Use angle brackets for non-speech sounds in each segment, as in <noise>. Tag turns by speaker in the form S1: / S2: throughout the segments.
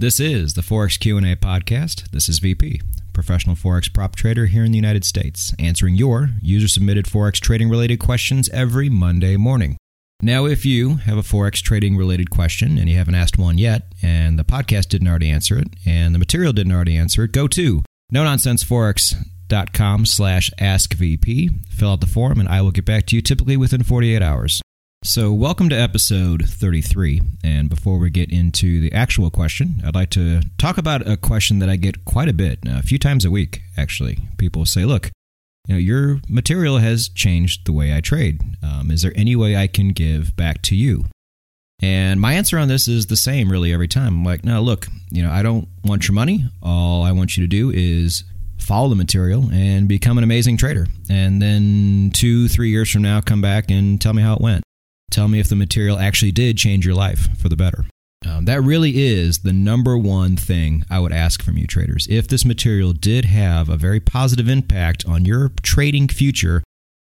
S1: This is the Forex Q&A podcast. This is VP, professional forex prop trader here in the United States, answering your user-submitted forex trading related questions every Monday morning. Now, if you have a forex trading related question and you haven't asked one yet, and the podcast didn't already answer it, and the material didn't already answer it, go to no nonsense forex.com slash askvp, fill out the form, and I will get back to you typically within 48 hours. So, welcome to episode 33. And before we get into the actual question, I'd like to talk about a question that I get quite a bit, a few times a week, actually. People say, Look, you know, your material has changed the way I trade. Um, is there any way I can give back to you? And my answer on this is the same really every time. I'm like, no, look, you know, I don't want your money. All I want you to do is follow the material and become an amazing trader. And then two, three years from now, come back and tell me how it went. Tell me if the material actually did change your life for the better. Um, that really is the number one thing I would ask from you traders. If this material did have a very positive impact on your trading future,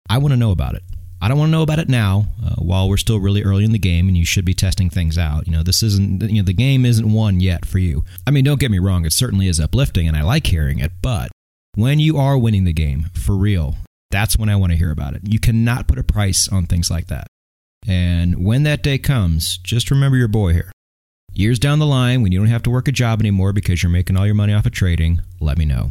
S1: I want to know about it. I don't want to know about it now uh, while we're still really early in the game and you should be testing things out. You know, this isn't, you know, the game isn't won yet for you. I mean, don't get me wrong, it certainly is uplifting and I like hearing it, but when you are winning the game for real, that's when I want to hear about it. You cannot put a price on things like that. And when that day comes, just remember your boy here. Years down the line, when you don't have to work a job anymore because you're making all your money off of trading, let me know.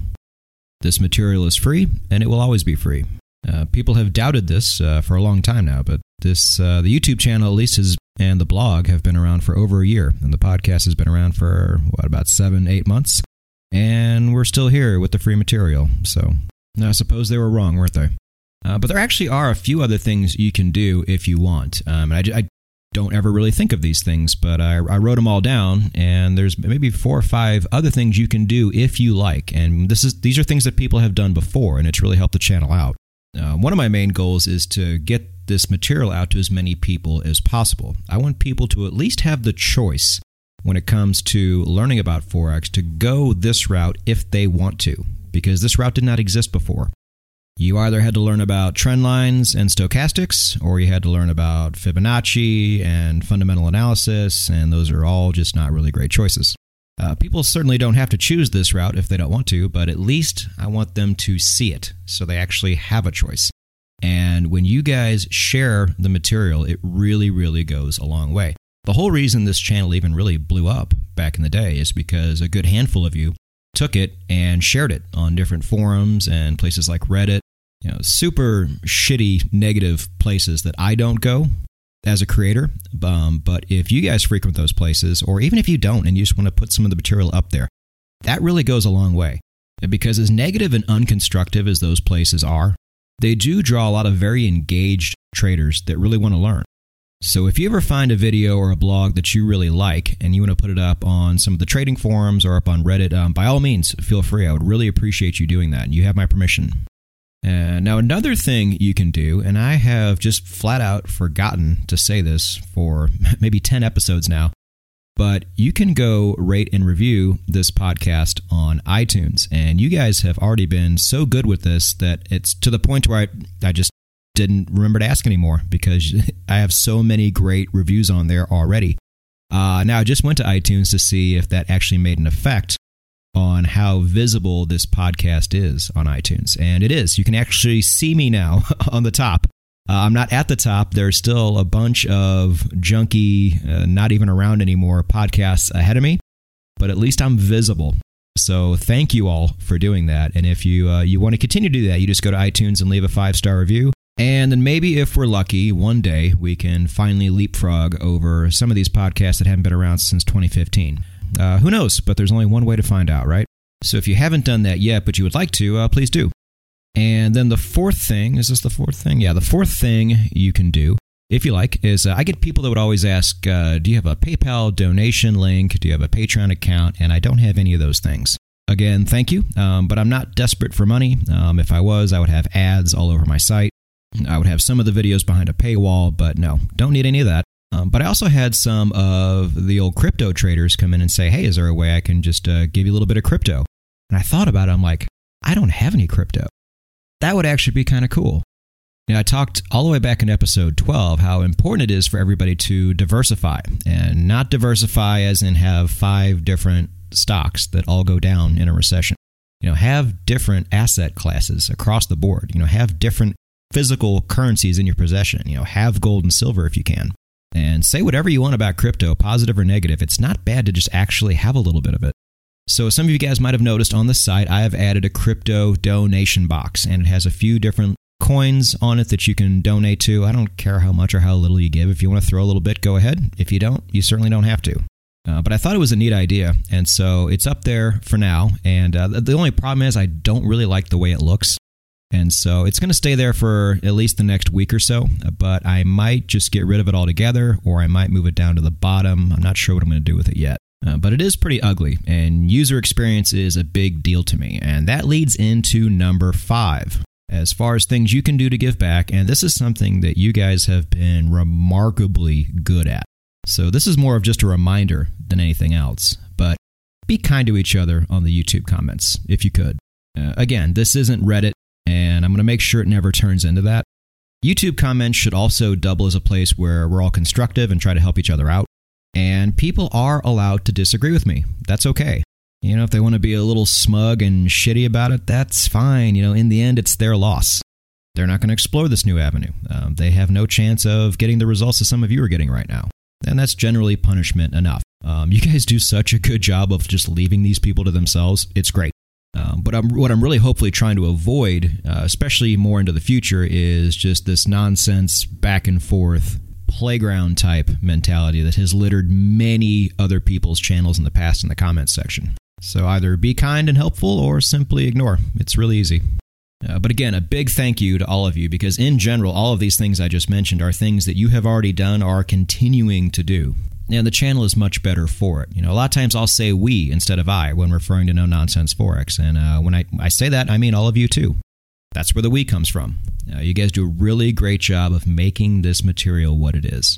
S1: This material is free, and it will always be free. Uh, people have doubted this uh, for a long time now, but this uh, the YouTube channel at least is and the blog have been around for over a year, and the podcast has been around for what about seven, eight months, and we're still here with the free material. So I suppose they were wrong, weren't they? Uh, but there actually are a few other things you can do if you want. Um, and I, I, don't ever really think of these things, but I, I, wrote them all down. And there's maybe four or five other things you can do if you like. And this is these are things that people have done before, and it's really helped the channel out. Uh, one of my main goals is to get this material out to as many people as possible. I want people to at least have the choice when it comes to learning about Forex to go this route if they want to, because this route did not exist before. You either had to learn about trend lines and stochastics, or you had to learn about Fibonacci and fundamental analysis, and those are all just not really great choices. Uh, people certainly don't have to choose this route if they don't want to, but at least I want them to see it so they actually have a choice. And when you guys share the material, it really, really goes a long way. The whole reason this channel even really blew up back in the day is because a good handful of you took it and shared it on different forums and places like Reddit you know, super shitty, negative places that I don't go as a creator. Um, but if you guys frequent those places, or even if you don't and you just want to put some of the material up there, that really goes a long way. Because as negative and unconstructive as those places are, they do draw a lot of very engaged traders that really want to learn. So if you ever find a video or a blog that you really like and you want to put it up on some of the trading forums or up on Reddit, um, by all means, feel free. I would really appreciate you doing that. And you have my permission. Uh, now, another thing you can do, and I have just flat out forgotten to say this for <laughs> maybe 10 episodes now, but you can go rate and review this podcast on iTunes. And you guys have already been so good with this that it's to the point where I, I just didn't remember to ask anymore because <laughs> I have so many great reviews on there already. Uh, now, I just went to iTunes to see if that actually made an effect on how visible this podcast is on iTunes. And it is. You can actually see me now <laughs> on the top. Uh, I'm not at the top. There's still a bunch of junky, uh, not even around anymore podcasts ahead of me, but at least I'm visible. So thank you all for doing that. And if you uh, you want to continue to do that, you just go to iTunes and leave a five star review. And then maybe if we're lucky, one day we can finally leapfrog over some of these podcasts that haven't been around since 2015. Uh, who knows? But there's only one way to find out, right? So if you haven't done that yet, but you would like to, uh, please do. And then the fourth thing is this the fourth thing? Yeah, the fourth thing you can do, if you like, is uh, I get people that would always ask, uh, Do you have a PayPal donation link? Do you have a Patreon account? And I don't have any of those things. Again, thank you, um, but I'm not desperate for money. Um, if I was, I would have ads all over my site. I would have some of the videos behind a paywall, but no, don't need any of that. Um, but I also had some of the old crypto traders come in and say, hey, is there a way I can just uh, give you a little bit of crypto? And I thought about it. I'm like, I don't have any crypto. That would actually be kind of cool. Now, I talked all the way back in episode 12 how important it is for everybody to diversify and not diversify as in have five different stocks that all go down in a recession. You know, have different asset classes across the board. You know, have different physical currencies in your possession. You know, have gold and silver if you can. And say whatever you want about crypto, positive or negative. It's not bad to just actually have a little bit of it. So, some of you guys might have noticed on the site, I have added a crypto donation box, and it has a few different coins on it that you can donate to. I don't care how much or how little you give. If you want to throw a little bit, go ahead. If you don't, you certainly don't have to. Uh, but I thought it was a neat idea, and so it's up there for now. And uh, the only problem is I don't really like the way it looks, and so it's going to stay there for at least the next week or so. But I might just get rid of it altogether, or I might move it down to the bottom. I'm not sure what I'm going to do with it yet. Uh, but it is pretty ugly, and user experience is a big deal to me. And that leads into number five as far as things you can do to give back. And this is something that you guys have been remarkably good at. So this is more of just a reminder than anything else. But be kind to each other on the YouTube comments if you could. Uh, again, this isn't Reddit, and I'm going to make sure it never turns into that. YouTube comments should also double as a place where we're all constructive and try to help each other out. And people are allowed to disagree with me. That's okay. You know, if they want to be a little smug and shitty about it, that's fine. You know, in the end, it's their loss. They're not going to explore this new avenue. Um, they have no chance of getting the results that some of you are getting right now. And that's generally punishment enough. Um, you guys do such a good job of just leaving these people to themselves. It's great. Um, but I'm, what I'm really hopefully trying to avoid, uh, especially more into the future, is just this nonsense back and forth playground type mentality that has littered many other people's channels in the past in the comments section. So either be kind and helpful or simply ignore. It's really easy. Uh, but again, a big thank you to all of you because, in general, all of these things I just mentioned are things that you have already done or are continuing to do. And the channel is much better for it. You know, a lot of times I'll say we instead of I when referring to no nonsense Forex. And uh, when I, I say that, I mean all of you too. That's where the we comes from. Uh, you guys do a really great job of making this material what it is.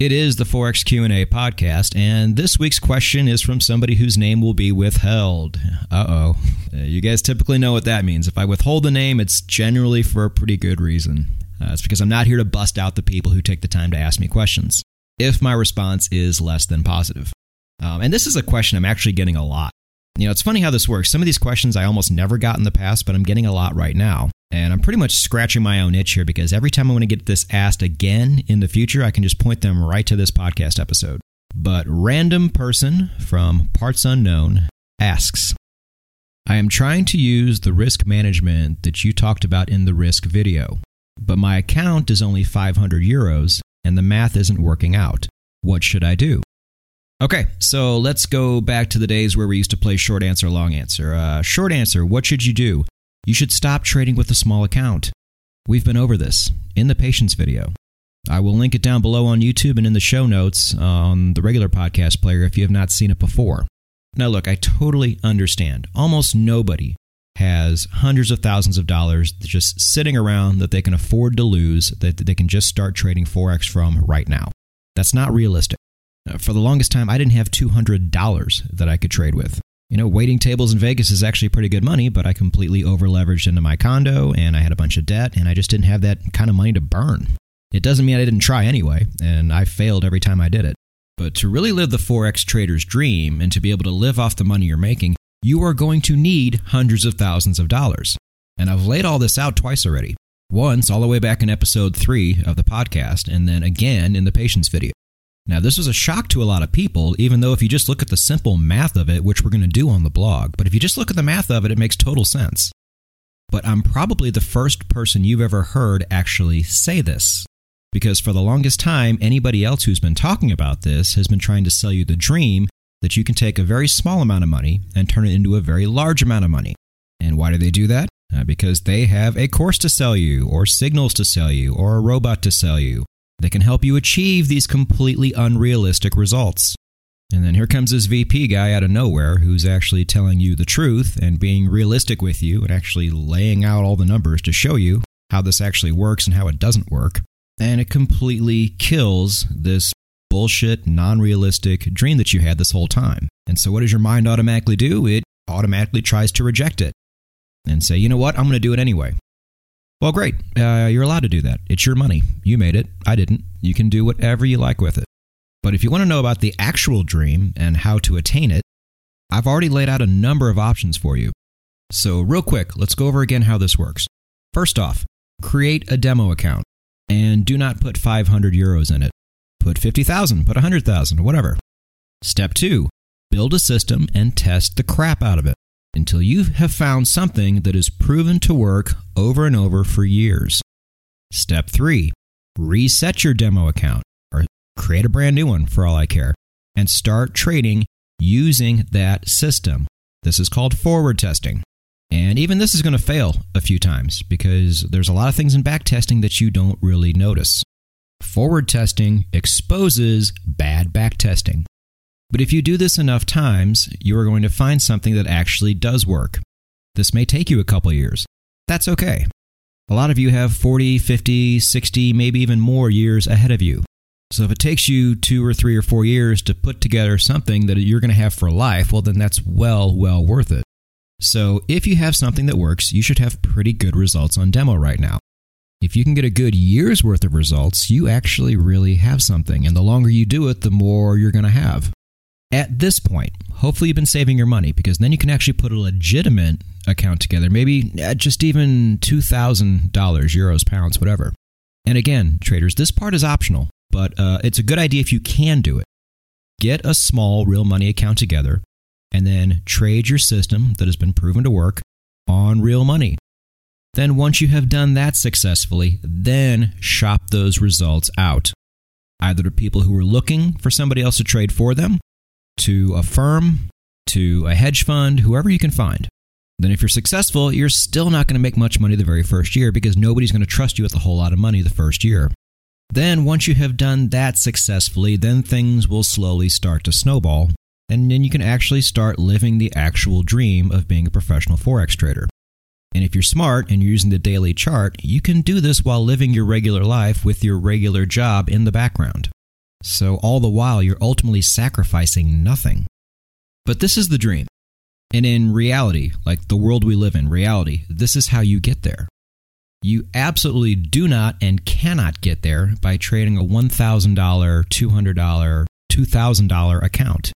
S1: It is the Forex Q&A podcast and this week's question is from somebody whose name will be withheld. Uh-oh. Uh, you guys typically know what that means. If I withhold the name, it's generally for a pretty good reason. Uh, it's because I'm not here to bust out the people who take the time to ask me questions. If my response is less than positive. Um, and this is a question I'm actually getting a lot. You know, it's funny how this works. Some of these questions I almost never got in the past, but I'm getting a lot right now. And I'm pretty much scratching my own itch here because every time I want to get this asked again in the future, I can just point them right to this podcast episode. But random person from parts unknown asks I am trying to use the risk management that you talked about in the risk video, but my account is only 500 euros and the math isn't working out. What should I do? Okay, so let's go back to the days where we used to play short answer, long answer. Uh, short answer, what should you do? You should stop trading with a small account. We've been over this in the patience video. I will link it down below on YouTube and in the show notes on the regular podcast player if you have not seen it before. Now, look, I totally understand. Almost nobody has hundreds of thousands of dollars just sitting around that they can afford to lose, that they can just start trading Forex from right now. That's not realistic. Uh, for the longest time, I didn't have $200 that I could trade with you know, waiting tables in Vegas is actually pretty good money, but I completely over leveraged into my condo and I had a bunch of debt and I just didn't have that kind of money to burn. It doesn't mean I didn't try anyway, and I failed every time I did it. But to really live the Forex trader's dream and to be able to live off the money you're making, you are going to need hundreds of thousands of dollars. And I've laid all this out twice already. Once, all the way back in episode 3 of the podcast, and then again in the patience video. Now, this was a shock to a lot of people, even though if you just look at the simple math of it, which we're going to do on the blog, but if you just look at the math of it, it makes total sense. But I'm probably the first person you've ever heard actually say this. Because for the longest time, anybody else who's been talking about this has been trying to sell you the dream that you can take a very small amount of money and turn it into a very large amount of money. And why do they do that? Uh, because they have a course to sell you, or signals to sell you, or a robot to sell you, that can help you achieve these completely unrealistic results. And then here comes this VP guy out of nowhere who's actually telling you the truth and being realistic with you and actually laying out all the numbers to show you how this actually works and how it doesn't work. And it completely kills this bullshit, non realistic dream that you had this whole time. And so, what does your mind automatically do? It automatically tries to reject it and say, you know what, I'm going to do it anyway. Well, great. Uh, you're allowed to do that. It's your money. You made it. I didn't. You can do whatever you like with it. But if you want to know about the actual dream and how to attain it, I've already laid out a number of options for you. So, real quick, let's go over again how this works. First off, create a demo account and do not put 500 euros in it. Put 50,000, put 100,000, whatever. Step 2, build a system and test the crap out of it until you have found something that is proven to work over and over for years. Step 3 Reset your demo account or create a brand new one for all I care and start trading using that system. This is called forward testing. And even this is going to fail a few times because there's a lot of things in back testing that you don't really notice. Forward testing exposes bad back testing. But if you do this enough times, you are going to find something that actually does work. This may take you a couple years. That's okay. A lot of you have 40, 50, 60, maybe even more years ahead of you. So if it takes you two or three or four years to put together something that you're going to have for life, well, then that's well, well worth it. So if you have something that works, you should have pretty good results on demo right now. If you can get a good year's worth of results, you actually really have something. And the longer you do it, the more you're going to have at this point, hopefully you've been saving your money because then you can actually put a legitimate account together, maybe just even $2,000, euros, pounds, whatever. And again, traders, this part is optional, but uh, it's a good idea if you can do it. Get a small real money account together and then trade your system that has been proven to work on real money. Then, once you have done that successfully, then shop those results out, either to people who are looking for somebody else to trade for them to a firm, to a hedge fund, whoever you can find. Then, if you're successful, you're still not going to make much money the very first year because nobody's going to trust you with a whole lot of money the first year. Then, once you have done that successfully, then things will slowly start to snowball, and then you can actually start living the actual dream of being a professional Forex trader. And if you're smart and you're using the daily chart, you can do this while living your regular life with your regular job in the background. So, all the while, you're ultimately sacrificing nothing. But this is the dream. And in reality, like the world we live in, reality, this is how you get there. You absolutely do not and cannot get there by trading a $1,000, $200, $2,000 account.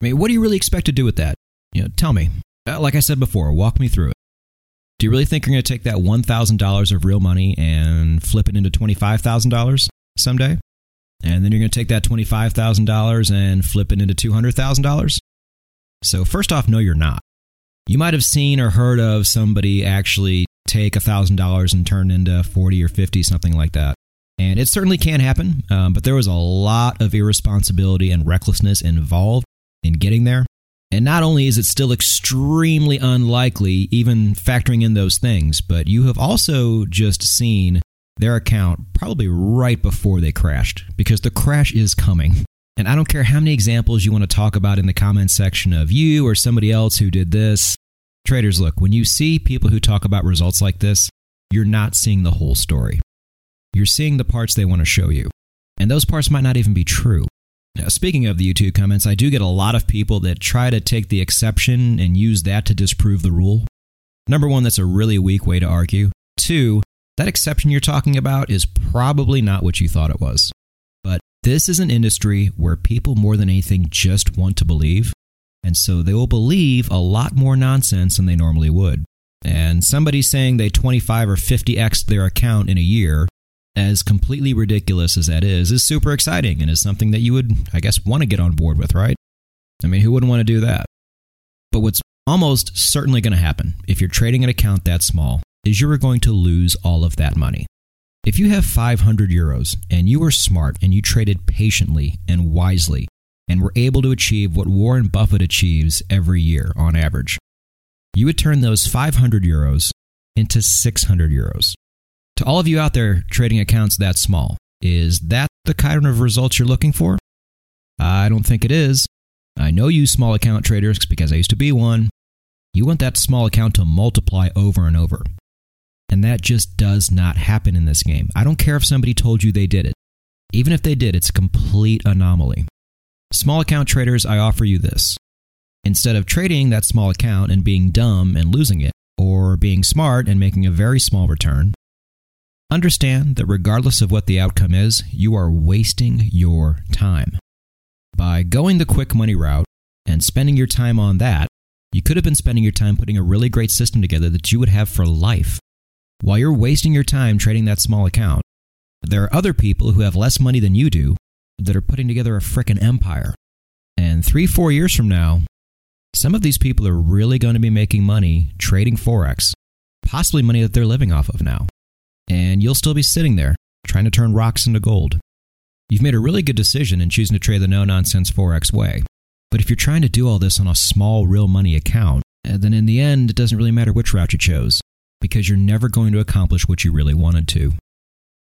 S1: I mean, what do you really expect to do with that? You know, tell me. Uh, like I said before, walk me through it. Do you really think you're going to take that $1,000 of real money and flip it into $25,000 someday? And then you're going to take that $25,000 and flip it into $200,000? So, first off, no, you're not. You might have seen or heard of somebody actually take $1,000 and turn into 40 or 50, something like that. And it certainly can happen, um, but there was a lot of irresponsibility and recklessness involved in getting there. And not only is it still extremely unlikely, even factoring in those things, but you have also just seen their account probably right before they crashed because the crash is coming. And I don't care how many examples you want to talk about in the comments section of you or somebody else who did this. Traders, look, when you see people who talk about results like this, you're not seeing the whole story. You're seeing the parts they want to show you. And those parts might not even be true. Now, speaking of the YouTube comments, I do get a lot of people that try to take the exception and use that to disprove the rule. Number one, that's a really weak way to argue. Two, that exception you're talking about is probably not what you thought it was. But this is an industry where people more than anything just want to believe, and so they will believe a lot more nonsense than they normally would. And somebody saying they 25 or 50x their account in a year, as completely ridiculous as that is, is super exciting and is something that you would, I guess, want to get on board with, right? I mean, who wouldn't want to do that? But what's almost certainly going to happen if you're trading an account that small is you are going to lose all of that money. If you have 500 euros and you were smart and you traded patiently and wisely and were able to achieve what Warren Buffett achieves every year on average, you would turn those 500 euros into 600 euros. To all of you out there trading accounts that small, is that the kind of results you're looking for? I don't think it is. I know you small account traders because I used to be one. You want that small account to multiply over and over. And that just does not happen in this game. I don't care if somebody told you they did it. Even if they did, it's a complete anomaly. Small account traders, I offer you this. Instead of trading that small account and being dumb and losing it, or being smart and making a very small return, understand that regardless of what the outcome is, you are wasting your time. By going the quick money route and spending your time on that, you could have been spending your time putting a really great system together that you would have for life. While you're wasting your time trading that small account, there are other people who have less money than you do that are putting together a frickin' empire. And three, four years from now, some of these people are really going to be making money trading Forex, possibly money that they're living off of now. And you'll still be sitting there trying to turn rocks into gold. You've made a really good decision in choosing to trade the no nonsense Forex way. But if you're trying to do all this on a small real money account, eh, then in the end, it doesn't really matter which route you chose because you're never going to accomplish what you really wanted to.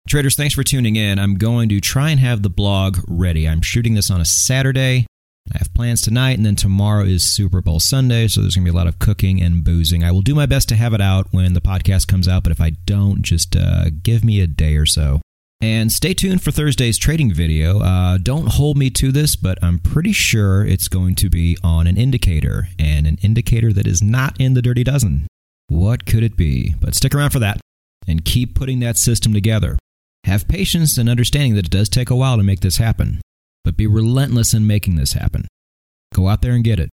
S1: Traders, thanks for tuning in. I'm going to try and have the blog ready. I'm shooting this on a Saturday. I have plans tonight, and then tomorrow is Super Bowl Sunday, so there's going to be a lot of cooking and boozing. I will do my best to have it out when the podcast comes out, but if I don't, just uh, give me a day or so. And stay tuned for Thursday's trading video. Uh, don't hold me to this, but I'm pretty sure it's going to be on an indicator, and an indicator that is not in the Dirty Dozen. What could it be? But stick around for that and keep putting that system together. Have patience and understanding that it does take a while to make this happen, but be relentless in making this happen. Go out there and get it.